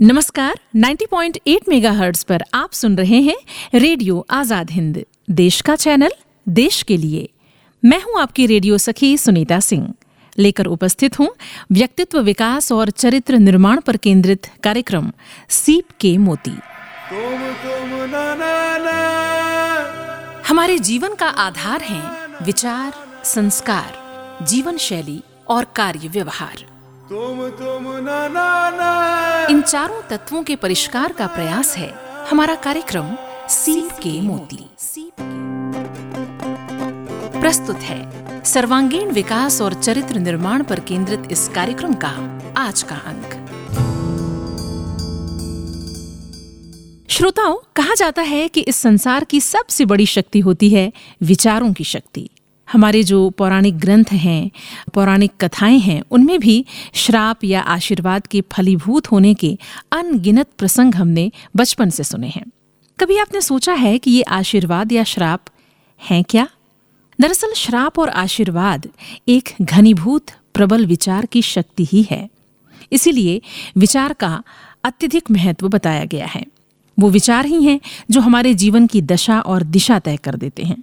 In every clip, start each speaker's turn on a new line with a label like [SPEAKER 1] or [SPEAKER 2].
[SPEAKER 1] नमस्कार 90.8 मेगाहर्ट्ज पर आप सुन रहे हैं रेडियो आज़ाद हिंद देश का चैनल देश के लिए। मैं हूँ आपकी रेडियो सखी सुनीता सिंह। लेकर उपस्थित हूँ व्यक्तित्व विकास और चरित्र निर्माण पर केंद्रित कार्यक्रम सीप के मोती। तुम तुम ना ना ना। हमारे जीवन का आधार है विचार संस्कार जीवन शैली और कार्य व्यवहार। तुम तुम, ना ना ना। इन चारों तत्वों के परिष्कार का प्रयास है। हमारा कार्यक्रम सीप के मोती। प्रस्तुत है सर्वांगीण विकास और चरित्र निर्माण पर केंद्रित इस कार्यक्रम का आज का अंक। श्रोताओं, कहा जाता है कि इस संसार की सबसे बड़ी शक्ति होती है विचारों की शक्ति। हमारे जो पौराणिक ग्रंथ हैं, पौराणिक कथाएँ हैं, उनमें भी श्राप या आशीर्वाद के फलीभूत होने के अनगिनत प्रसंग हमने बचपन से सुने हैं। कभी आपने सोचा है कि ये आशीर्वाद या श्राप हैं क्या? दरअसल श्राप और आशीर्वाद एक घनीभूत, प्रबल विचार की शक्ति ही है। इसीलिए विचार का अत्यधिक महत्व बताया गया है। वो विचार ही हैं जो हमारे जीवन की दशा और दिशा तय कर देते हैं।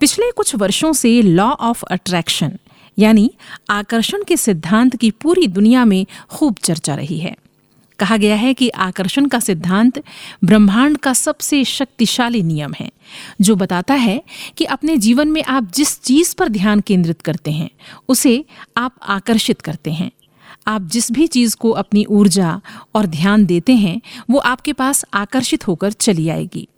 [SPEAKER 1] पिछले कुछ वर्षों से लॉ ऑफ़ अट्रैक्शन, यानी आकर्षण के सिद्धांत की पूरी दुनिया में खूब चर्चा रही है। कहा गया है कि आकर्षण का सिद्धांत ब्रह्मांड का सबसे शक्तिशाली नियम है, जो बताता है कि अपने जीवन में आप जिस चीज़ पर ध्यान केंद्रित करते हैं, उसे आप आकर्षित करते हैं। आप जिस भी चीज़ को अपनी ऊर्जा और ध्यान देते हैं, वो आपके पास आकर्षित होकर चली आएगी।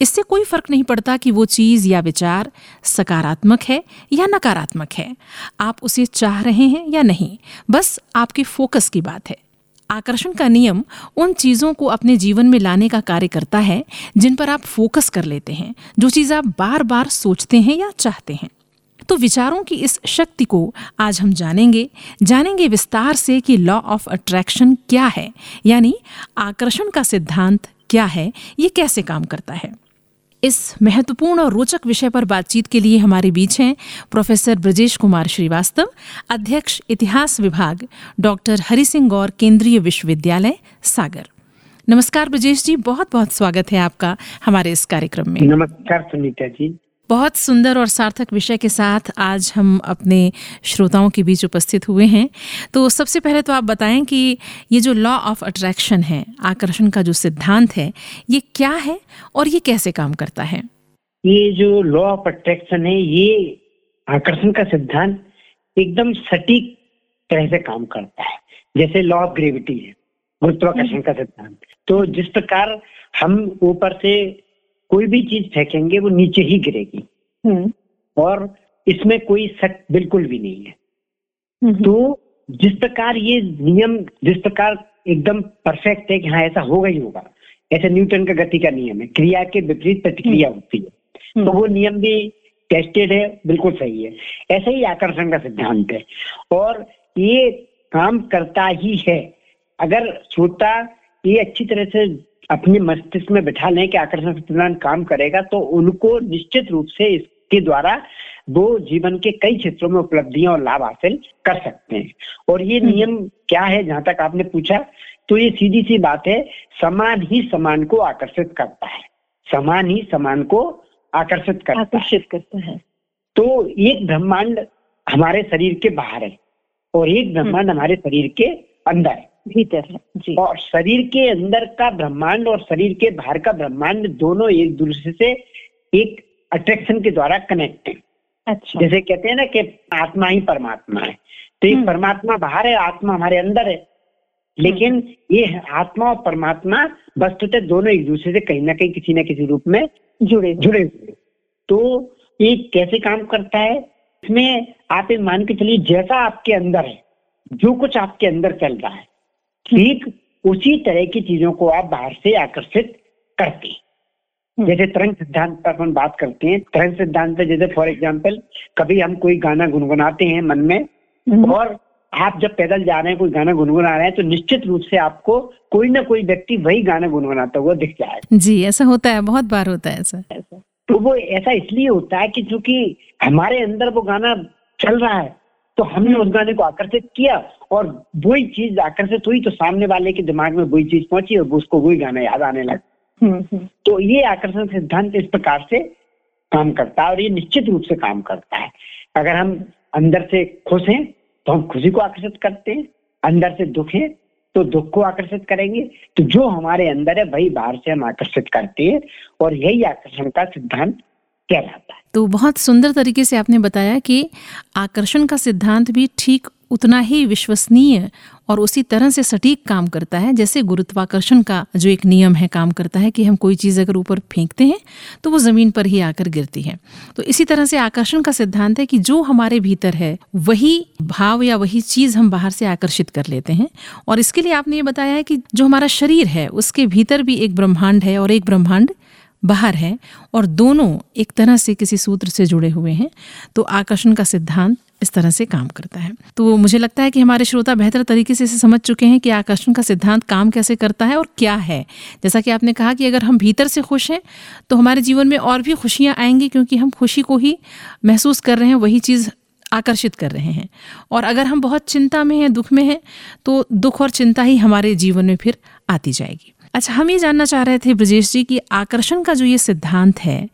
[SPEAKER 1] इससे कोई फ़र्क नहीं पड़ता कि वो चीज़ या विचार सकारात्मक है या नकारात्मक है। आप उसे चाह रहे हैं या नहीं, बस आपके फोकस की बात है। आकर्षण का नियम उन चीज़ों को अपने जीवन में लाने का कार्य करता है जिन पर आप फोकस कर लेते हैं, जो चीज़ आप बार बार सोचते हैं या चाहते हैं। तो विचारों की इस शक्ति को आज हम जानेंगे जानेंगे विस्तार से कि लॉ ऑफ़ अट्रैक्शन क्या है, यानी आकर्षण का सिद्धांत क्या है, ये कैसे काम करता है। इस महत्वपूर्ण और रोचक विषय पर बातचीत के लिए हमारे बीच हैं प्रोफेसर ब्रजेश कुमार श्रीवास्तव, अध्यक्ष इतिहास विभाग, डॉक्टर हरि सिंह गौर, केंद्रीय विश्वविद्यालय, सागर। नमस्कार ब्रजेश जी बहुत बहुत स्वागत है आपका हमारे इस कार्यक्रम में।
[SPEAKER 2] नमस्कार सुनीता जी।
[SPEAKER 1] बहुत सुंदर और सार्थक विषय के साथ आज हम अपने श्रोताओं के बीच उपस्थित हुए हैं। तो सबसे पहले तो आप बताएँ कि ये जो लॉ ऑफ़ अट्रैक्शन है, आकर्षण का जो सिद्धांत है, ये क्या है और ये कैसे काम करता है?
[SPEAKER 2] ये जो लॉ ऑफ़ अट्रैक्शन है, ये आकर्षण का सिद्धांत एकदम सटीक तरह से काम करता है। जैसे लॉ ऑफ़ ग्रेविटी है, गुरुत्वाकर्षण का सिद्धांत। तो जिस प्रकार हम ऊपर से कोई भी चीज़ फेंकेंगे वो नीचे ही गिरेगी। हम्म। और इसमें कोई शक बिल्कुल भी नहीं है। हम्म। तो जिस प्रकार ये नियम जिस प्रकार एकदम परफेक्ट है कि हाँ ऐसा होगा ही होगा ऐसे न्यूटन का गति का नियम है क्रिया के विपरीत प्रतिक्रिया हम्म। होती है। तो वो नियम भी टेस्टेड है बिल्कुल सही है। ऐसे ही आकर्षण का सिद्धांत है। और ये काम करता ही है। अगर श्रोता ये अच्छी तरह से अपने मस्तिष्क में बिठा लें कि आकर्षण सिद्धांत काम करेगा तो उनको निश्चित रूप से इसके द्वारा वो जीवन के कई क्षेत्रों में उपलब्धियाँ और लाभ हासिल कर सकते हैं। और ये हम्म। नियम क्या है? जहाँ तक आपने पूछा तो ये सीधी सी बात है समान ही समान को आकर्षित करता है। समान ही समान को आकर्षित करता
[SPEAKER 1] आकर्षित करता है।
[SPEAKER 2] तो एक ब्रह्मांड हमारे शरीर के बाहर है और एक हम्म। ब्रह्मांड हमारे शरीर के अंदर है।
[SPEAKER 1] भीतर है जी।
[SPEAKER 2] और शरीर के अंदर का ब्रह्मांड और शरीर के बाहर का ब्रह्मांड दोनों एक दूसरे से एक अट्रैक्शन के द्वारा कनेक्ट है। अच्छा। जैसे कहते हैं ना कि आत्मा ही परमात्मा है। तो ये हम्म। परमात्मा बाहर है आत्मा हमारे अंदर है। लेकिन हम्म। ये आत्मा और परमात्मा वस्तुतः दोनों एक दूसरे से कहीं ना कहीं किसी न किसी रूप में जुड़े जुड़े हुए तो ये कैसे काम करता है? इसमें आप ये मान के चलिए जैसा आपके अंदर है जो कुछ आपके अंदर चल रहा है ठीक उसी तरह की चीज़ों को आप बाहर से आकर्षित करते हैं हम्म। जैसे तरंग सिद्धांत पर अपन बात करते हैं तरंग सिद्धांत पे जैसे फॉर एग्ज़ाम्पल कभी हम कोई गाना गुनगुनाते हैं मन में हम्म। और आप जब पैदल जा रहे हैं कोई गाना गुनगुना रहे हैं तो निश्चित रूप से आपको कोई ना कोई व्यक्ति वही गाना गुनगुनाता हुआ दिख जाए
[SPEAKER 1] जी ऐसा होता है बहुत बार होता है ऐसा
[SPEAKER 2] तो वो ऐसा इसलिए होता है कि चूँकि हमारे अंदर वो गाना चल रहा है तो हमने उस गाने को आकर्षित किया और वही चीज़ आकर्षित हुई तो सामने वाले के दिमाग में वही चीज़ पहुँची और उसको वही गाना याद आने लगा। हम्म, हम्म। तो ये आकर्षण सिद्धांत इस प्रकार से काम करता है और ये निश्चित रूप से काम करता है। अगर हम अंदर से खुश हैं तो हम खुशी को आकर्षित करते हैं। अंदर से दुख है तो दुख को आकर्षित करेंगे। तो जो हमारे अंदर है वही बाहर से हम आकर्षित करते हैं और यही आकर्षण का सिद्धांत कहलाता है
[SPEAKER 1] तो बहुत सुंदर तरीके से आपने बताया कि आकर्षण का सिद्धांत भी ठीक उतना ही विश्वसनीय और उसी तरह से सटीक काम करता है, जैसे गुरुत्वाकर्षण का जो एक नियम है, काम करता है कि हम कोई चीज़ अगर ऊपर फेंकते हैं तो वो ज़मीन पर ही आकर गिरती है। तो इसी तरह से आकर्षण का सिद्धांत है कि जो हमारे भीतर है, वही भाव या वही चीज़ हम बाहर से आकर्षित कर लेते हैं। और इसके लिए आपने ये बताया है कि जो हमारा शरीर है, उसके भीतर भी एक ब्रह्मांड है और एक ब्रह्मांड बाहर है और दोनों एक तरह से किसी सूत्र से जुड़े हुए हैं तो आकर्षण का सिद्धांत इस तरह से काम करता है। तो मुझे लगता है कि हमारे श्रोता बेहतर तरीके से इसे समझ चुके हैं कि आकर्षण का सिद्धांत काम कैसे करता है और क्या है। जैसा कि आपने कहा कि अगर हम भीतर से खुश हैं तो हमारे जीवन में और भी खुशियाँ आएँगी क्योंकि हम खुशी को ही महसूस कर रहे हैं, वही चीज़ आकर्षित कर रहे हैं। और अगर हम बहुत चिंता में हैं, दुख में हैं तो दुख और चिंता ही हमारे जीवन में फिर आती जाएगी। अच्छा हम ये जानना चाह रहे थे ब्रजेश जी कि आकर्षण का जो ये सिद्धांत है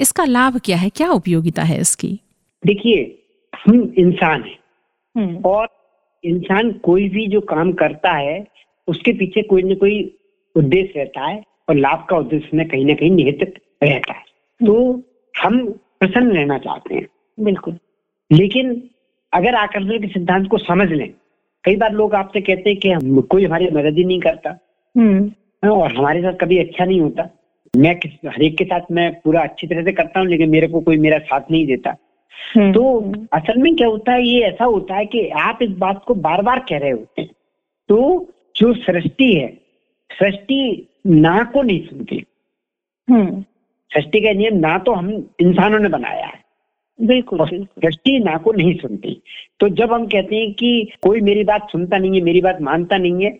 [SPEAKER 1] इसका लाभ क्या है? क्या उपयोगिता है इसकी?
[SPEAKER 2] देखिए हम इंसान हैं। हम्म। और इंसान कोई भी जो काम करता है उसके पीछे कोई ना कोई उद्देश्य रहता है और लाभ का उद्देश्य में कहीं ना कहीं निहित रहता है। तो हम प्रसन्न रहना चाहते हैं।
[SPEAKER 1] बिल्कुल।
[SPEAKER 2] लेकिन अगर आकर्षण के सिद्धांत को समझ लें कई बार लोग आपसे कहते हैं कि हम कोई हमारी मदद ही नहीं करता। हम्म। और हमारे साथ कभी अच्छा नहीं होता। मैं हरेक के साथ मैं पूरा अच्छी तरह से करता हूँ लेकिन मेरे को कोई मेरा साथ नहीं देता। हम्म। तो असल में क्या होता है ये ऐसा होता है कि आप इस बात को बार बार कह रहे होते हैं। तो जो सृष्टि है सृष्टि ना को नहीं सुनती। हम्म। सृष्टि का नियम ना तो हम इंसानों ने बनाया है।
[SPEAKER 1] बिल्कुल।
[SPEAKER 2] सृष्टि ना को नहीं सुनती। तो जब हम कहते हैं कि कोई मेरी बात सुनता नहीं है मेरी बात मानता नहीं है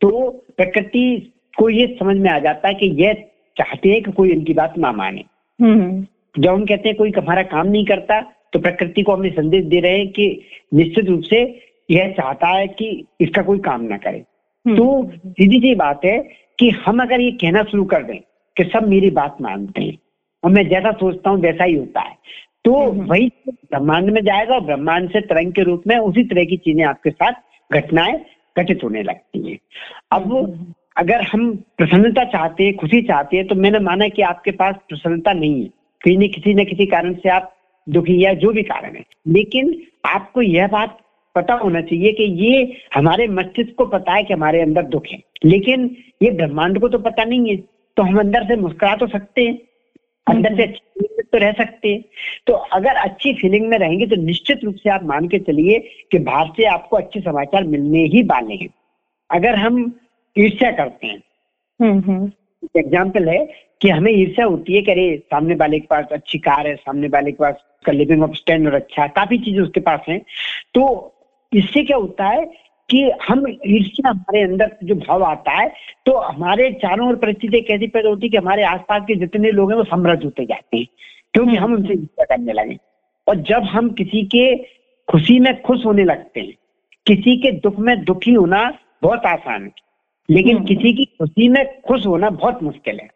[SPEAKER 2] तो प्रकृति को ये समझ में आ जाता है कि ये चाहते हैं कि कोई इनकी बात ना माने हम्म। जब हम कहते हैं कोई हमारा काम नहीं करता तो प्रकृति को हमने संदेश दे रहे हैं कि निश्चित रूप से यह चाहता है कि इसका कोई काम ना करे हम्म। तो सीधी सी बात है कि हम अगर ये कहना शुरू कर दें कि सब मेरी बात मानते हैं और मैं जैसा सोचता हूँ वैसा ही होता है तो हम्म। वही ब्रह्मांड में जाएगा और ब्रह्मांड से तरंग के रूप में उसी तरह की चीज़ें आपके साथ घटनाएँ घटित होने लगती हैं अब अगर हम प्रसन्नता चाहते हैं, खुशी चाहते हैं तो मैंने माना कि आपके पास प्रसन्नता नहीं है। कहीं किसी न किसी कारण से आप दुखी या जो भी कारण है। लेकिन आपको यह बात पता होना चाहिए कि ये हमारे मस्तिष्क को पता है कि हमारे अंदर दुख है। लेकिन ये ब्रह्मांड को तो पता नहीं है तो हम अंदर से मुस्कुरा तो सकते हैं, अंदर से अच्छी तो रह सकते हैं। तो अगर अच्छी फीलिंग में रहेंगे तो निश्चित रूप से आप मान के चलिए कि बाहर से आपको अच्छे समाचार मिलने ही वाले हैं। अगर हम ईर्ष्या करते हैं। एग्ज़ाम्पल हम्म, हम्म। है कि हमें ईर्ष्या होती है कि अरे सामने वाले के पास अच्छी कार है सामने वाले के पास उसका लिविंग ऑफ़ स्टैंडर्ड अच्छा है काफ़ी चीज़ें उसके पास हैं। तो इससे क्या होता है कि हम ईर्ष्या हमारे अंदर जो भाव आता है तो हमारे चारों ओर परिस्थिति कैसी पैदा होती है कि हमारे आसपास के जितने लोग हैं वो समृद्ध होते जाते हैं क्योंकि हम उनसे ईर्ष्या करने लगे। और जब हम किसी के खुशी में खुश होने लगते हैं किसी के दुख में दुखी होना बहुत आसान है। लेकिन हम्म। किसी की खुशी में खुश होना बहुत मुश्किल है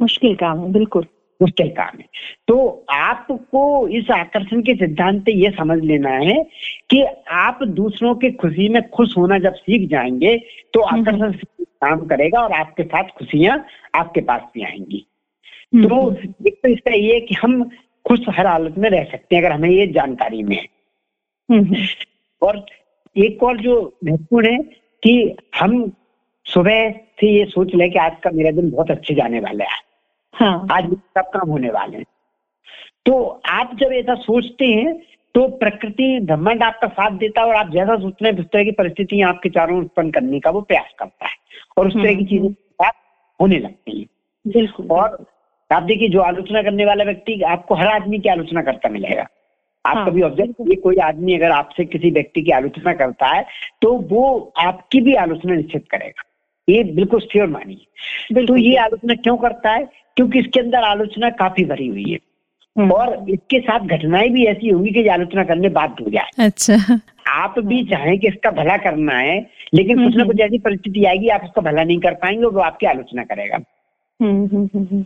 [SPEAKER 1] मुश्किल काम है बिल्कुल
[SPEAKER 2] मुश्किल काम है तो आपको इस आकर्षण के सिद्धांत से ये समझ लेना है कि आप दूसरों के खुशी में खुश होना जब सीख जाएँगे तो हम्म। आकर्षण काम करेगा और आपके साथ खुशियाँ आपके पास भी आएँगी हम्म। तो एक तो इसका ये कि हम खुश हर हालत में रह सकते हैं अगर हमें ये जानकारी में है और एक और जो महत्वपूर्ण है कि हम सुबह से ये सोच ले कि आज का मेरा दिन बहुत अच्छे जाने वाला है। हाँ। आज सब काम होने वाले हैं। तो आप जब ऐसा सोचते हैं तो प्रकृति ब्रह्मांड आपका साथ देता है और आप जैसा सोचते हैं उस तरह की परिस्थिति आपके चारों उत्पन्न करने का वो प्रयास करता है और उस तरह की हम्म, चीज़ें होने लगती है।
[SPEAKER 1] बिल्कुल।
[SPEAKER 2] और आप देखिए जो आलोचना करने वाला व्यक्ति आपको हर आदमी की आलोचना करता मिलेगा। आप हाँ, कभी ऑब्ज़र्व करिए कोई आदमी अगर आपसे किसी व्यक्ति की आलोचना करता है तो वो आपकी भी आलोचना निश्चित करेगा। ये बिल्कुल श्योर मानिए। तो ये आलोचना क्यों करता है? क्योंकि इसके अंदर आलोचना काफ़ी भरी हुई है। हम्म। और इसके साथ घटनाएँ भी ऐसी होंगी कि आलोचना करने बाध्य हो जाए।
[SPEAKER 1] अच्छा।
[SPEAKER 2] आप भी चाहें कि इसका भला करना है लेकिन कुछ ना कुछ ऐसी परिस्थिति आएगी आप उसका भला नहीं कर पाएँगे और वो आपकी आलोचना करेगा।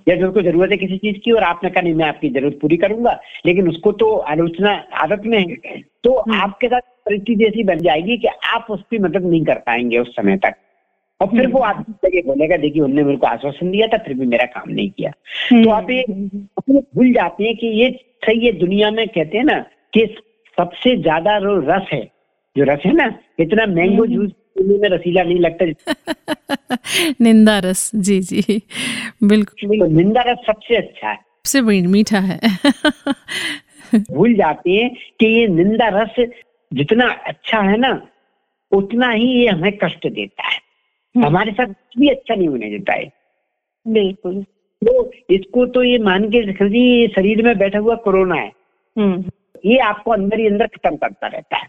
[SPEAKER 2] या जो उसको ज़रूरत है किसी चीज़ की और आपने कहा नहीं मैं आपकी ज़रूरत पूरी करूँगा। लेकिन उसको तो आलोचना आदत में है। तो आपके साथ परिस्थिति ऐसी बन जाएगी कि आप उसकी मदद नहीं कर पाएँगे उस समय तक। और फिर वो आदमी जगह बोलेगा देखिए उनने मेरे को आश्वासन दिया था फिर भी मेरा काम नहीं किया। तो आप ये अपने भूल जाते हैं कि ये सही है दुनिया में कहते हैं ना कि सबसे ज़्यादा रस है जो रस है ना इतना मैंगो जूस में रसीला नहीं लगता।
[SPEAKER 1] निंदा रस जी जी बिल्कुल।
[SPEAKER 2] तो निंदा रस सबसे अच्छा है।
[SPEAKER 1] सबसे मीठा है।
[SPEAKER 2] भूल जाते हैं कि ये निंदा रस जितना अच्छा है ना उतना ही ये हमें कष्ट देता है। हम्म। हमारे साथ कुछ भी अच्छा नहीं होने देता है।
[SPEAKER 1] बिल्कुल।
[SPEAKER 2] तो इसको तो ये मान के शरीर में बैठा हुआ कोरोना है। हम्म। ये आपको अंदर ही अंदर खत्म करता रहता है।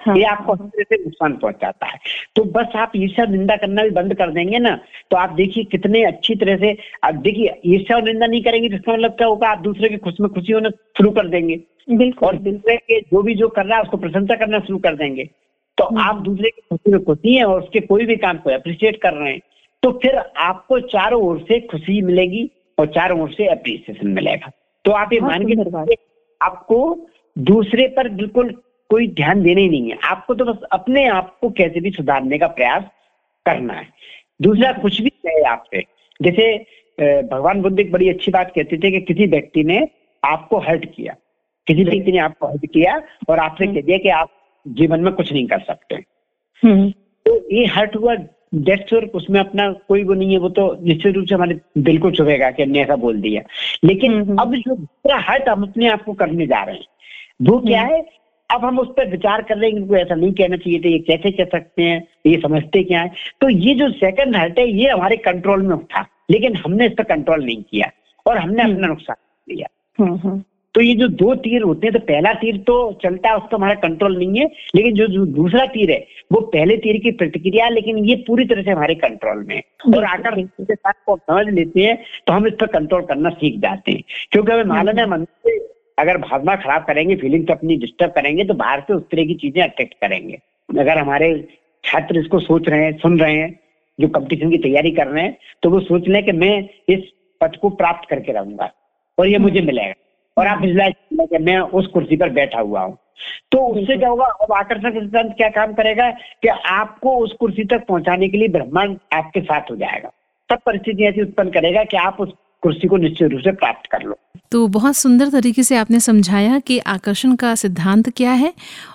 [SPEAKER 2] हाँ, ये आपको अंदर से नुकसान पहुंचाता है। तो बस आप ईर्षा निंदा करना भी बंद कर देंगे ना तो आप देखिए कितने अच्छी तरह से आप देखिए ईर्षा और निंदा नहीं करेंगे जिसका मतलब क्या होगा? आप दूसरे की खुश में खुशी होना शुरू कर देंगे। बिल्कुल और दूसरे के जो भी जो कर रहा है उसको प्रशंसा करना शुरू कर देंगे। तो हम्म। आप दूसरे की खुशी में खुशी है और उसके कोई भी काम को अप्रिशिएट कर रहे हैं तो फिर आपको चारों ओर से खुशी मिलेगी और चारों ओर से अप्रिसिएशन मिलेगा। तो आप ये मान के आपको दूसरे पर बिल्कुल कोई ध्यान देना ही नहीं है। आपको तो बस अपने आप को कैसे भी सुधारने का प्रयास करना है। दूसरा कुछ भी है आपसे जैसे भगवान बुद्ध एक बड़ी अच्छी बात कहते थे कि किसी व्यक्ति ने आपको हर्ट किया। किसी व्यक्ति ने आपको हर्ट किया और आपसे हम्म। कह दिया कि आप जीवन में कुछ नहीं कर सकते। हम्म। तो ये हर्ट हुआ डेथ और उसमें अपना कोई वो नहीं है वो तो निश्चित रूप से हमारे दिल को चुभेगा कि हमने ऐसा बोल दिया। लेकिन हम्म, अब जो दूसरा हर्ट हम अपने आप को करने जा रहे हैं वो क्या है? अब हम उस पर विचार कर रहे हैं इनको ऐसा नहीं कहना चाहिए था ये कैसे कह सकते हैं ये समझते क्या है? तो ये जो सेकंड हर्ट है ये हमारे कंट्रोल में उठा लेकिन हमने इस पर कंट्रोल नहीं किया और हमने अपना नुकसान लिया हम्म, हम्म। तो ये जो दो तीर होते हैं तो पहला तीर तो चलता है उसका हमारा कंट्रोल नहीं है लेकिन जो, जो दूसरा तीर है वो पहले तीर की प्रतिक्रिया लेकिन ये पूरी तरह से हमारे कंट्रोल में और आकर के साथ को समझ लेते हैं तो हम इस पर कंट्रोल करना सीख जाते हैं। क्योंकि हमें मालूम है मन से अगर भावना खराब करेंगे फीलिंग्स अपनी डिस्टर्ब करेंगे तो बाहर से उस तरह की चीज़ें अट्रैक्ट करेंगे। अगर हमारे छात्र इसको सोच रहे हैं सुन रहे हैं जो कंपटीशन की तैयारी कर रहे हैं तो वो सोच लें कि मैं इस पद को प्राप्त करके रहूँगा और ये मुझे मिलेगा। और आप विजुलाइज कि मैं उस कुर्सी पर बैठा हुआ हूँ। तो उससे क्या होगा अब आकर्षक सिद्धांत क्या काम करेगा कि आपको उस कुर्सी तक पहुँचाने के लिए ब्रह्मांड आपके साथ हो जाएगा। तब परिस्थिति ऐसी उत्पन्न करेगा कि आप उस कुर्सी को निश्चित रूप से प्राप्त कर लो।
[SPEAKER 1] तो बहुत सुंदर तरीके से आपने समझाया कि आकर्षण का सिद्धांत क्या है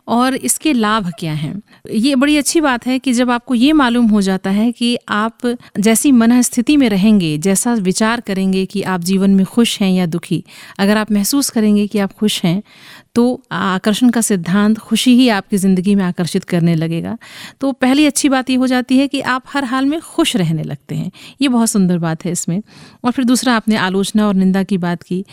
[SPEAKER 1] और इसके लाभ क्या हैं। ये बड़ी अच्छी बात है कि जब आपको ये मालूम हो जाता है कि आप जैसी मन स्थिति में रहेंगे, जैसा विचार करेंगे कि आप जीवन में खुश हैं या दुखी, अगर आप महसूस करेंगे कि आप खुश हैं तो आकर्षण का सिद्धांत खुशी ही आपकी ज़िंदगी में आकर्षित करने लगेगा। तो पहली अच्छी बात ये हो जाती है कि आप हर हाल में खुश रहने लगते हैं। ये बहुत सुंदर बात है इसमें। और फिर दूसरा, आपने आलोचना और निंदा की बात की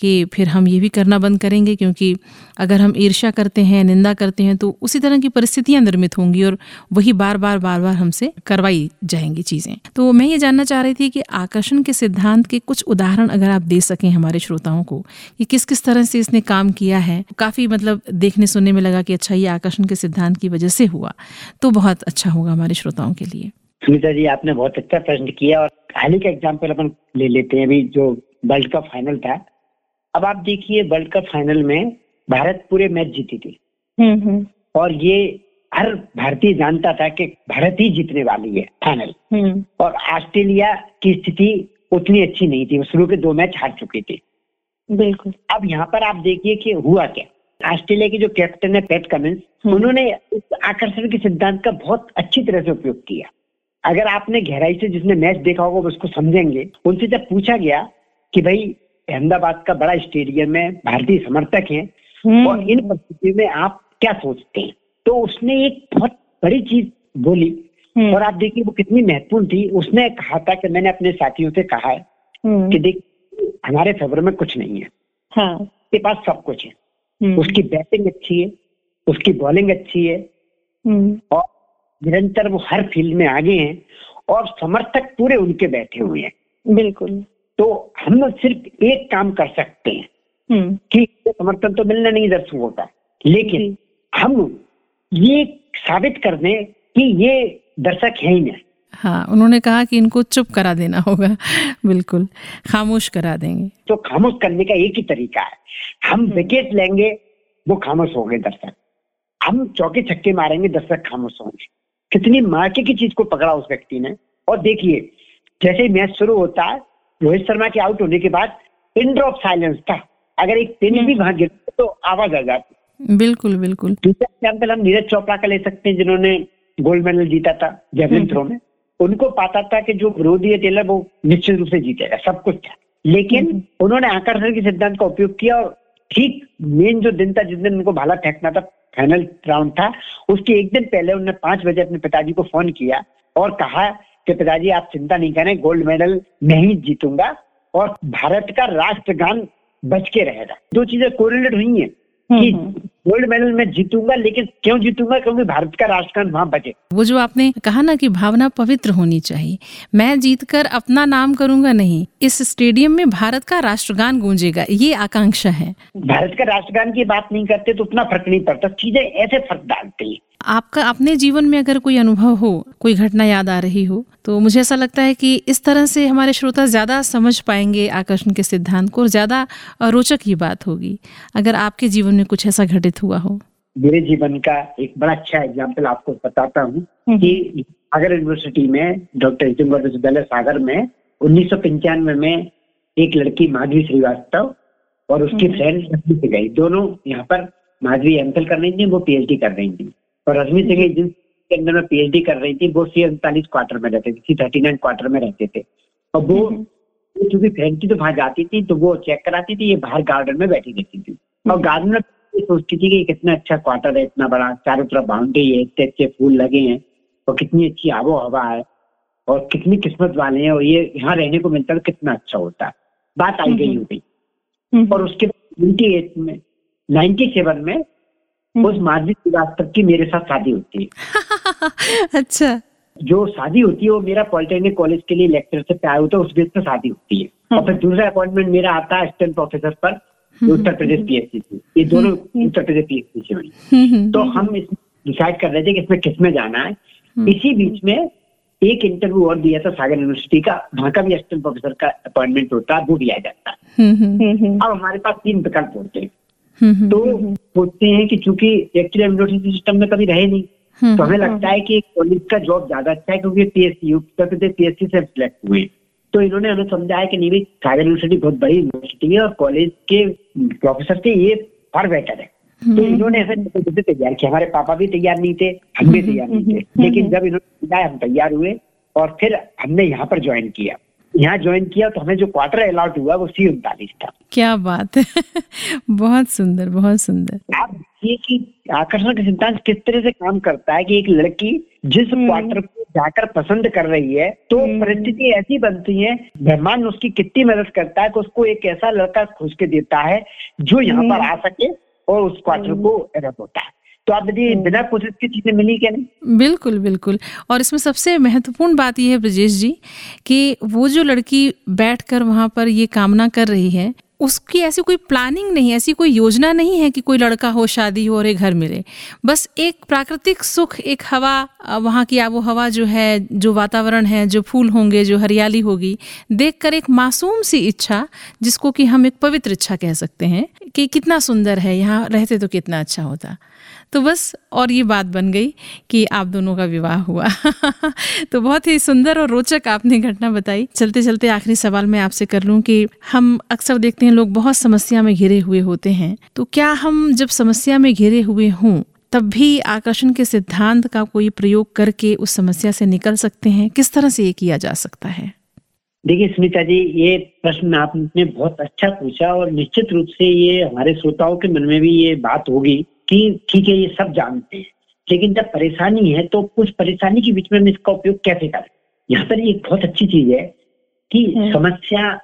[SPEAKER 1] कि फिर हम ये भी करना बंद करेंगे, क्योंकि अगर हम ईर्ष्या करते हैं, निंदा करते हैं तो उसी तरह की परिस्थितियाँ निर्मित होंगी और वही बार बार बार बार हमसे करवाई जाएँगी चीज़ें। तो मैं ये जानना चाह रही थी कि आकर्षण के सिद्धांत के कुछ उदाहरण अगर आप दे सकें हमारे श्रोताओं को, कि किस किस तरह से इसने काम किया है। काफ़ी मतलब देखने सुनने में लगा कि अच्छा ये आकर्षण के सिद्धांत की वजह से हुआ तो बहुत अच्छा होगा हमारे श्रोताओं के लिए।
[SPEAKER 2] सुनीता जी, आपने बहुत अच्छा प्रश्न किया और हाल ही का एग्ज़ाम्पल अपन ले लेते हैं अभी, जो वर्ल्ड कप फाइनल था। अब आप देखिए वर्ल्ड कप फाइनल में भारत पूरे मैच जीती थी। हम्म, हम्म। और ये हर भारतीय जानता था कि भारत ही जीतने वाली है फाइनल। हम्म। और ऑस्ट्रेलिया की स्थिति उतनी अच्छी नहीं थी। शुरू के दो मैच हार चुकी थी।
[SPEAKER 1] बिल्कुल।
[SPEAKER 2] अब यहाँ पर आप देखिए कि हुआ क्या। ऑस्ट्रेलिया के जो कैप्टन है पैट कमिंस। उन्होंने इस आकर्षण के सिद्धांत का बहुत अच्छी तरह से उपयोग किया। अगर आपने गहराई से जिसने मैच देखा होगा उसको समझेंगे। उनसे जब पूछा गया कि भाई अहमदाबाद का बड़ा स्टेडियम है भारतीय समर्थक हैं हम्म। और इन परिस्थितियों में आप क्या सोचते हैं तो उसने एक बहुत बड़ी चीज़ बोली हम्म। और आप देखिए वो कितनी महत्वपूर्ण थी उसने कहा था कि मैंने अपने साथियों से कहा है कि देख हमारे फेवर में कुछ नहीं है हाँ उसके पास सब कुछ है हम्म। उसकी बैटिंग अच्छी है उसकी बॉलिंग अच्छी है हम्म। और निरंतर वो हर फ़ील्ड में आगे हैं और समर्थक पूरे उनके बैठे हुए हैं
[SPEAKER 1] बिल्कुल
[SPEAKER 2] तो हम सिर्फ़ एक काम कर सकते हैं हम्म। कि समर्थन तो मिलना नहीं दर्शकों का लेकिन हम ये साबित कर दें कि ये दर्शक है ही नहीं।
[SPEAKER 1] हाँ उन्होंने कहा कि इनको चुप करा देना होगा। बिल्कुल खामोश करा देंगे।
[SPEAKER 2] तो खामोश करने का एक ही तरीका है। हम
[SPEAKER 1] हम्म।
[SPEAKER 2] विकेट लेंगे वो खामोश हो गए दर्शक। हम चौके छक्के मारेंगे दर्शक खामोश होंगे। कितनी मार्के की चीज़ को पकड़ा उस व्यक्ति ने। और देखिए जैसे मैच शुरू होता है रोहित शर्मा के आउट होने के बाद पिन ड्रॉप साइलेंस था अगर एक पिन
[SPEAKER 1] हम्म।
[SPEAKER 2] भी वहाँ गिरता तो आवाज़ आ जाती
[SPEAKER 1] बिल्कुल बिल्कुल
[SPEAKER 2] दूसरा एग्ज़ाम्पल हम नीरज चोपड़ा का ले सकते हैं जिन्होंने गोल्ड मेडल जीता था जेवलिन
[SPEAKER 1] हम्म।
[SPEAKER 2] थ्रो में उनको पता था कि जो विरोधी है टेलर वो निश्चित रूप से जीतेगा सब कुछ था लेकिन
[SPEAKER 1] हम्म।
[SPEAKER 2] उन्होंने आकर्षण के सिद्धांत का उपयोग किया और ठीक मेन जो दिन था जिस दिन उनको भाला फेंकना था फाइनल राउंड था उसके एक दिन पहले उन्होंने पाँच बजे अपने पिताजी को फ़ोन किया और कहा कि पिताजी आप चिंता नहीं करें गोल्ड मेडल नहीं जीतूँगा और भारत का राष्ट्रगान बच के रहेगा। दो चीज़ें कोरिलेट हुई है कि गोल्ड मेडल मैं जीतूँगा लेकिन क्यों जीतूँगा? क्योंकि भारत का राष्ट्रगान वहाँ बचे।
[SPEAKER 1] वो जो आपने कहा ना कि भावना पवित्र होनी चाहिए मैं जीतकर अपना नाम करूँगा नहीं इस स्टेडियम में भारत का राष्ट्रगान गूंजेगा ये आकांक्षा है।
[SPEAKER 2] भारत का राष्ट्रगान की बात नहीं करते तो उतना फ़र्क नहीं पड़ता चीज़ें ऐसे फ़र्क डालती है।
[SPEAKER 1] आपका अपने जीवन में अगर कोई अनुभव हो कोई घटना याद आ रही हो तो मुझे ऐसा लगता है कि इस तरह से हमारे श्रोता ज़्यादा समझ पाएँगे आकर्षण के सिद्धांत को और ज़्यादा रोचक ये बात होगी। अगर आपके जीवन में कुछ ऐसा घटित हुआ हो।
[SPEAKER 2] मेरे जीवन का एक बड़ा अच्छा एग्ज़ाम्पल आपको बताता हूँ कि सागर यूनिवर्सिटी में डॉक्टर हितुम्बर विश्वविद्यालय सागर में उन्नीस सौ पंचानवे में एक लड़की माधवी श्रीवास्तव और उसकी फ्रेंड रश्मि से गई। दोनों यहाँ पर माधवी एमफिल कर रही थी वो पीएचडी कर रही थी। और रश्मि से गई जिन के अंदर में पीएचडी कर रही थी वो सी उनतालीस क्वार्टर में रहते थे सी थर्टी नाइन क्वार्टर में रहते थे। और वो चूँकि फ्रेंड थी तो वहाँ जाती थी तो वो चेक कराती थी ये बाहर गार्डन में बैठी रहती थी। और गार्डन में सोचती थी कि कितना अच्छा क्वार्टर है इतना बड़ा चारों तरफ़ बाउंड्री है इतने अच्छे फूल लगे हैं और कितनी अच्छी आबो हवा है और कितनी किस्मत वाले हैं और ये यहाँ रहने को मिलता है तो कितना अच्छा होता है। बात आई गई हो गई और उसके बाद नाइन्टी एट में नाइन्टी सेवन में उस माधवी श्रीवास्तव की मेरे साथ शादी होती है।
[SPEAKER 1] अच्छा।
[SPEAKER 2] जो शादी होती है वो मेरा पॉलिटेक्निक कॉलेज के लिए लेक्चर से आया होता है उस बेस पर शादी होती है। और फिर दूसरा अपॉइंटमेंट मेरा आता है असिस्टेंट प्रोफेसर पर उत्तर प्रदेश पीएससी से। ये दोनों उत्तर प्रदेश पीएससी से हुई।
[SPEAKER 1] हम्म,
[SPEAKER 2] तो हम इस डिसाइड कर रहे थे कि इसमें किसमें जाना है। इसी बीच में एक इंटरव्यू और दिया था सागर यूनिवर्सिटी का। वहाँ का भी असिस्टेंट प्रोफेसर का अपॉइंटमेंट होता है वो दिया जाता। है
[SPEAKER 1] हम्म, हम्म,
[SPEAKER 2] अब हमारे पास तीन विकल्प होते हैं।
[SPEAKER 1] हम्म,
[SPEAKER 2] तो सोचते हैं कि चूँकि एक्चुअली यूनिवर्सिटी सिस्टम में कभी रहे नहीं
[SPEAKER 1] हम्म,
[SPEAKER 2] तो हमें लगता है कि कॉलेज का जॉब ज़्यादा अच्छा है क्योंकि पीएससी उत्तर प्रदेश पीएससी से सिलेक्ट हुए। तो इन्होंने हमें समझाया कि नहीं भाई सागर यूनिवर्सिटी बहुत बड़ी यूनिवर्सिटी है और कॉलेज के प्रोफेसर से ये फॉर बेटर है। तो इन्होंने ऐसे तैयार किया हमारे पापा भी तैयार नहीं थे हम भी तैयार नहीं थे। लेकिन जब इन्होंने हम तैयार हुए और फिर हमने यहाँ पर ज्वाइन किया। यहाँ ज्वाइन किया तो हमें जो क्वार्टर अलॉट हुआ वो सी उनतालीस था।
[SPEAKER 1] क्या बात है। बहुत सुंदर बहुत सुंदर।
[SPEAKER 2] आप देखिए कि आकर्षण का सिद्धांत किस तरह से काम करता है कि एक लड़की जिस क्वार्टर को जाकर पसंद कर रही है तो परिस्थिति ऐसी बनती है ब्रह्मांड उसकी कितनी मदद करता है कि उसको एक ऐसा लड़का खोज के देता है जो यहाँ पर आ सके और उस क्वार्टर को रब होता है। तो आप यदि बिना कोशिश की चीज़ें मिली क्या नहीं?
[SPEAKER 1] बिल्कुल बिल्कुल। और इसमें सबसे महत्वपूर्ण बात यह है ब्रजेश जी कि वो जो लड़की बैठकर वहाँ पर ये कामना कर रही है उसकी ऐसी कोई प्लानिंग नहीं ऐसी कोई योजना नहीं है कि कोई लड़का हो शादी हो और एक घर मिले। बस एक प्राकृतिक सुख एक हवा वहाँ की आबो हवा जो है जो वातावरण है जो फूल होंगे जो हरियाली होगी देखकर एक मासूम सी इच्छा जिसको कि हम एक पवित्र इच्छा कह सकते हैं कि कितना सुंदर है यहाँ रहते तो कितना अच्छा होता। तो बस और ये बात बन गई कि आप दोनों का विवाह हुआ। तो बहुत ही सुंदर और रोचक आपने घटना बताई। चलते चलते आखिरी सवाल मैं आपसे कर लूँ कि हम अक्सर देखते हैं, लोग बहुत समस्या में घिरे हुए होते हैं। तो क्या हम जब समस्या में घिरे हुए हों, तब भी आकर्षण के सिद्धांत का कोई प्रयोग करके उस समस्या से निकल सकते हैं? किस तरह से ये किया जा सकता है?
[SPEAKER 2] देखिए, सुनीता जी, ये प्रश्न आपने बहुत अच्छा पूछा और निश्चित रूप से ये हमारे श्रोताओं के मन में भी ये बात होगी कि ठीक है ये सब जानते हैं। लेकिन जब परेशानी है तो उस परेशानी के बीच में हम इसका उपयोग कैसे करें? यहाँ पर एक बहुत अच्छी चीज़ है कि समस्या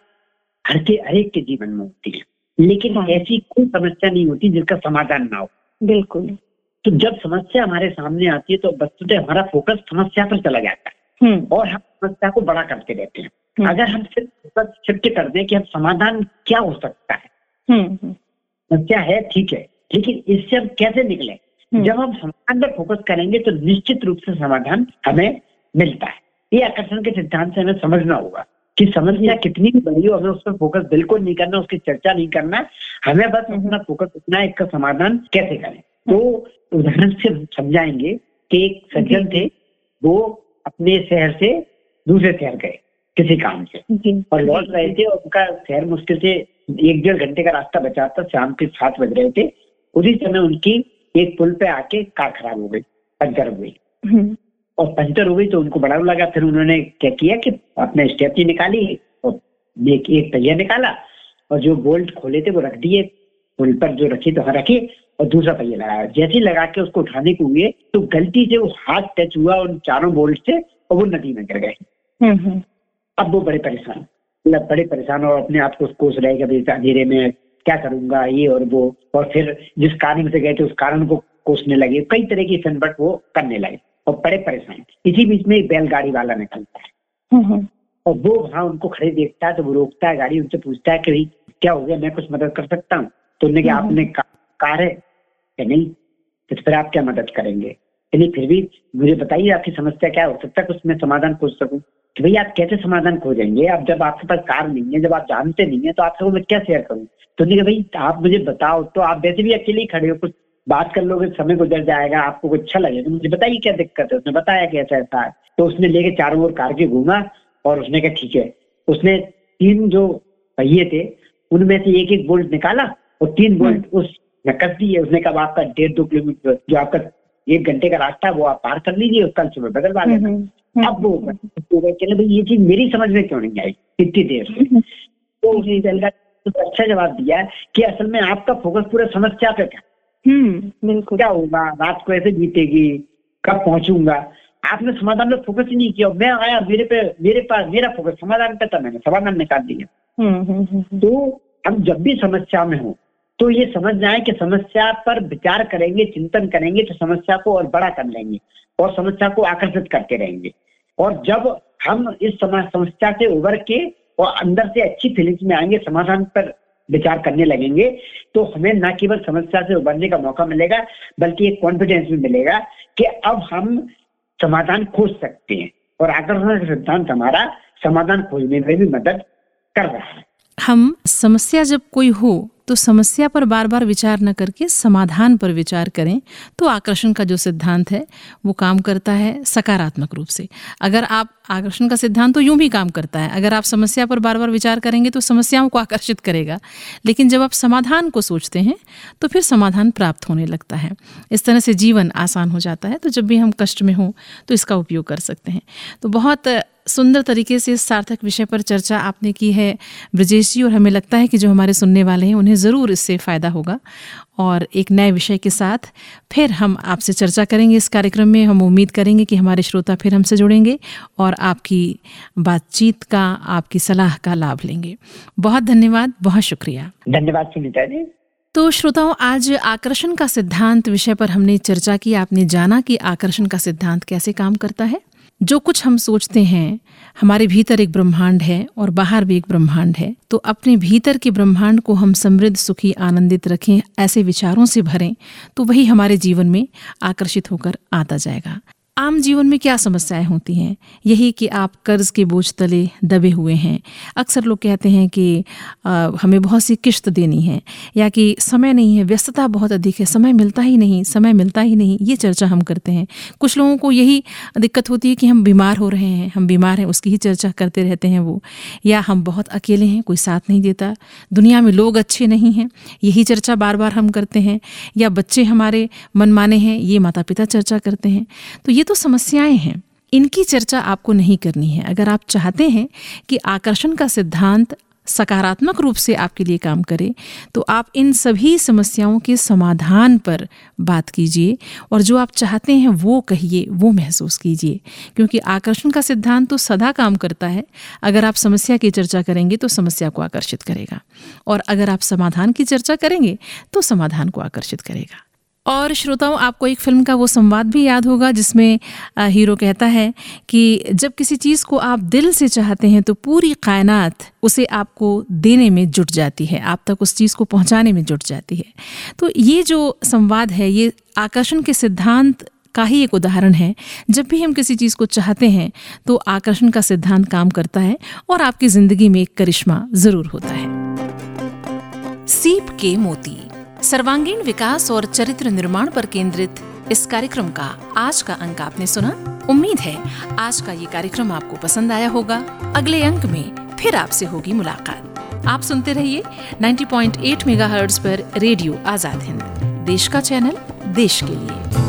[SPEAKER 2] हर के हरेक के जीवन में होती है। लेकिन ऐसी कोई समस्या नहीं होती जिसका समाधान ना हो।
[SPEAKER 3] बिल्कुल।
[SPEAKER 2] तो जब समस्या हमारे सामने आती है तो वस्तुतः हमारा फोकस समस्या पर चला जाता है।
[SPEAKER 3] हम्म।
[SPEAKER 2] और हम समस्या को बड़ा करते रहते हैं।
[SPEAKER 3] हम्म।
[SPEAKER 2] अगर हम सिर्फ़ फोकस शिफ्ट कर दें कि हम समाधान क्या हो सकता है?
[SPEAKER 3] हम्म हम्म,
[SPEAKER 2] समस्या है ठीक है। लेकिन इससे हम कैसे निकले? हम्म। जब हम समाधान पर फोकस करेंगे तो निश्चित रूप से समाधान हमें मिलता है। ये आकर्षण के सिद्धांत से हमें समझना होगा कि समस्या कितनी भी बड़ी हो हमें उस पर फोकस बिल्कुल नहीं करना उसकी चर्चा नहीं करना। हमें बस हम्म। अपना फोकस है इसका समाधान कैसे करें? तो उदाहरण से समझाएँगे कि एक सज्जन थे वो अपने शहर से दूसरे शहर गए किसी काम से। और लौट रहे थे और उनका शहर मुश्किल से एक डेढ़ घंटे का रास्ता बचा था शाम के सात बज रहे थे। उसी समय उनकी एक पुल पे आके कार खराब हो गई पंचर हो गई हम्म। और पंचर हो गई तो उनको बड़ा लगा फिर उन्होंने क्या किया कि अपने स्टेपनी निकाली और एक एक पहिया निकाला और जो बोल्ट खोले थे वो रख दिए पुल पर जो रखी तो हाँ रखी और दूसरा पहिया लगाया जैसे ही लगा के उसको उठाने को हुए तो गलती से वो हाथ टच हुआ उन चारों बोल्ट से और वो नदी में गिर गए हम्म, हम्म। अब वो बड़े परेशान मतलब बड़े परेशान और अपने आप को कोस रहे कि अंधेरे में क्या करूँगा ये और वो? और फिर जिस कारण से गए थे उस कारण को कोसने लगे। कई तरह की सनबट वो करने लगे और बड़े परेशान इसी बीच में बैलगाड़ी वाला निकलता है। हम्म, हम्म। और वो वहाँ उनको खड़े देखता है तो वो रोकता है गाड़ी उनसे पूछता है कि भाई क्या हो गया? मैं कुछ मदद कर सकता हूँ? तो उन्होंने कहा हम्म, आपने कार है? कि नहीं। तो फिर आप क्या मदद करेंगे? यानी फिर भी मुझे बताइए आपकी समस्या क्या हो सकता है? कुछ मैं समाधान खोज सकूँ? कि भाई आप कैसे समाधान खोजेंगे? अब जब आपके पास कार नहीं है जब आप जानते नहीं है तो आपसे मैं क्या शेयर करूँ? तो नहीं भाई आप मुझे बताओ तो आप वैसे भी अकेले ही खड़े हो कुछ बात कर लोगे समय गुजर जाएगा आपको कुछ अच्छा लगेगा तो मुझे बताइए क्या दिक्कत है? उसने बताया कि ऐसा ऐसा है। तो उसने लेके चारों ओर कार के घूमा और उसने कहा ठीक है। उसने तीन जो पहिए थे उनमें से एक एक बोल्ट निकाला और तीन बोल्ट हम्म। उस कस दिए। उसने कहा आपका डेढ़ दो किलोमीटर जो आपका एक घंटे का रास्ता है वो आप पार कर लीजिए कल सुबह बदलवा लेना। अब वो कहने भाई ये चीज़ मेरी समझ में क्यों नहीं आई? इतनी देर से। हम्म। तो उसी तो अच्छा जवाब दिया कि असल में आपका फोकस पूरा समस्या पे था। हम्म बिल्कुल। क्या होगा? रात को ऐसे बीतेगी कब पहुंचूँगा? आपने समाधान में फोकस ही नहीं किया। मैं आया मेरे पे मेरे पास मेरा फोकस समाधान पे था मैंने समाधान निकाल दिया। हम्म, हम्म, हम्म, तो हम जब भी समस्या में हो तो ये समझ जाए कि समस्या पर विचार करेंगे चिंतन करेंगे तो समस्या को और बड़ा कर लेंगे और समस्या को आकर्षित करते रहेंगे। और जब हम इस समस्या से उभर के और अंदर से अच्छी फीलिंग्स में आएँगे, समाधान पर विचार करने लगेंगे तो हमें न केवल समस्या से उभरने का मौका मिलेगा, बल्कि एक कॉन्फिडेंस भी मिलेगा कि अब हम समाधान खोज सकते हैं। और आकर्षण का सिद्धांत हमारा समाधान खोजने में भी मदद कर रहा है।
[SPEAKER 1] हम समस्या जब कोई हो तो समस्या पर बार बार विचार न करके, समाधान पर विचार करें तो आकर्षण का जो सिद्धांत है, वो काम करता है सकारात्मक रूप से। अगर आप आकर्षण का सिद्धांत तो यूँ भी काम करता है। अगर आप समस्या पर बार बार विचार करेंगे तो समस्याओं को आकर्षित करेगा। लेकिन जब आप समाधान को सोचते हैं तो फिर समाधान प्राप्त होने लगता है। इस तरह से जीवन आसान हो जाता है तो जब भी हम कष्ट में हों तो इसका उपयोग कर सकते हैं। तो बहुत सुंदर तरीके से इस सार्थक विषय पर चर्चा आपने की है ब्रजेश जी और हमें लगता है कि जो हमारे सुनने वाले हैं उन्हें ज़रूर इससे फ़ायदा होगा। और एक नए विषय के साथ फिर हम आपसे चर्चा करेंगे इस कार्यक्रम में। हम उम्मीद करेंगे कि हमारे श्रोता फिर हमसे जुड़ेंगे और आपकी बातचीत का आपकी सलाह का लाभ लेंगे। बहुत धन्यवाद बहुत शुक्रिया।
[SPEAKER 2] धन्यवाद सुनीता जी।
[SPEAKER 1] तो श्रोताओं आज आकर्षण का सिद्धांत विषय पर हमने चर्चा की। आपने जाना कि आकर्षण का सिद्धांत कैसे काम करता है। जो कुछ हम सोचते हैं, हमारे भीतर एक ब्रह्मांड है और बाहर भी एक ब्रह्मांड है। तो अपने भीतर के ब्रह्मांड को हम समृद्ध, सुखी, आनंदित रखें, ऐसे विचारों से भरें तो वही हमारे जीवन में आकर्षित होकर आता जाएगा। आम जीवन में क्या समस्याएँ होती हैं? यही कि आप कर्ज के बोझ तले दबे हुए हैं। अक्सर लोग कहते हैं कि आ, हमें बहुत सी किश्त देनी है या कि समय नहीं है व्यस्तता बहुत अधिक है समय मिलता ही नहीं समय मिलता ही नहीं ये चर्चा हम करते हैं। कुछ लोगों को यही दिक्कत होती है कि हम बीमार हो रहे हैं हम बीमार हैं उसकी ही चर्चा करते रहते हैं वो या हम बहुत अकेले हैं कोई साथ नहीं देता। दुनिया में लोग अच्छे नहीं हैं यही चर्चा बार बार हम करते हैं या बच्चे हमारे मनमाने हैं ये माता पिता चर्चा करते हैं। तो ये तो समस्याएँ हैं। इनकी चर्चा आपको नहीं करनी है। अगर आप चाहते हैं कि आकर्षण का सिद्धांत सकारात्मक रूप से आपके लिए काम करे तो आप इन सभी समस्याओं के समाधान पर बात कीजिए और जो आप चाहते हैं वो कहिए, वो महसूस कीजिए। क्योंकि आकर्षण का सिद्धांत तो सदा काम करता है। अगर आप समस्या की चर्चा करेंगे तो समस्या को आकर्षित करेगा। और अगर आप समाधान की चर्चा करेंगे तो समाधान को आकर्षित करेगा। और श्रोताओं, आपको एक फ़िल्म का वो संवाद भी याद होगा, जिसमें हीरो कहता है कि जब किसी चीज़ को आप दिल से चाहते हैं तो पूरी कायनात उसे आपको देने में जुट जाती है। आप तक उस चीज़ को पहुँचाने में जुट जाती है। तो ये जो संवाद है, ये आकर्षण के सिद्धांत का ही एक उदाहरण है। जब भी हम किसी चीज़ को चाहते हैं तो आकर्षण का सिद्धांत काम करता है और आपकी ज़िंदगी में एक करिश्मा ज़रूर होता है। सीप के मोती। सर्वांगीण विकास और चरित्र निर्माण पर केंद्रित इस कार्यक्रम का आज का अंक आपने सुना। उम्मीद है आज का ये कार्यक्रम आपको पसंद आया होगा। अगले अंक में फिर आपसे होगी मुलाकात। आप सुनते रहिए 90.8 मेगाहर्ट्ज पर रेडियो आज़ाद हिंद। देश का चैनल, देश के लिए।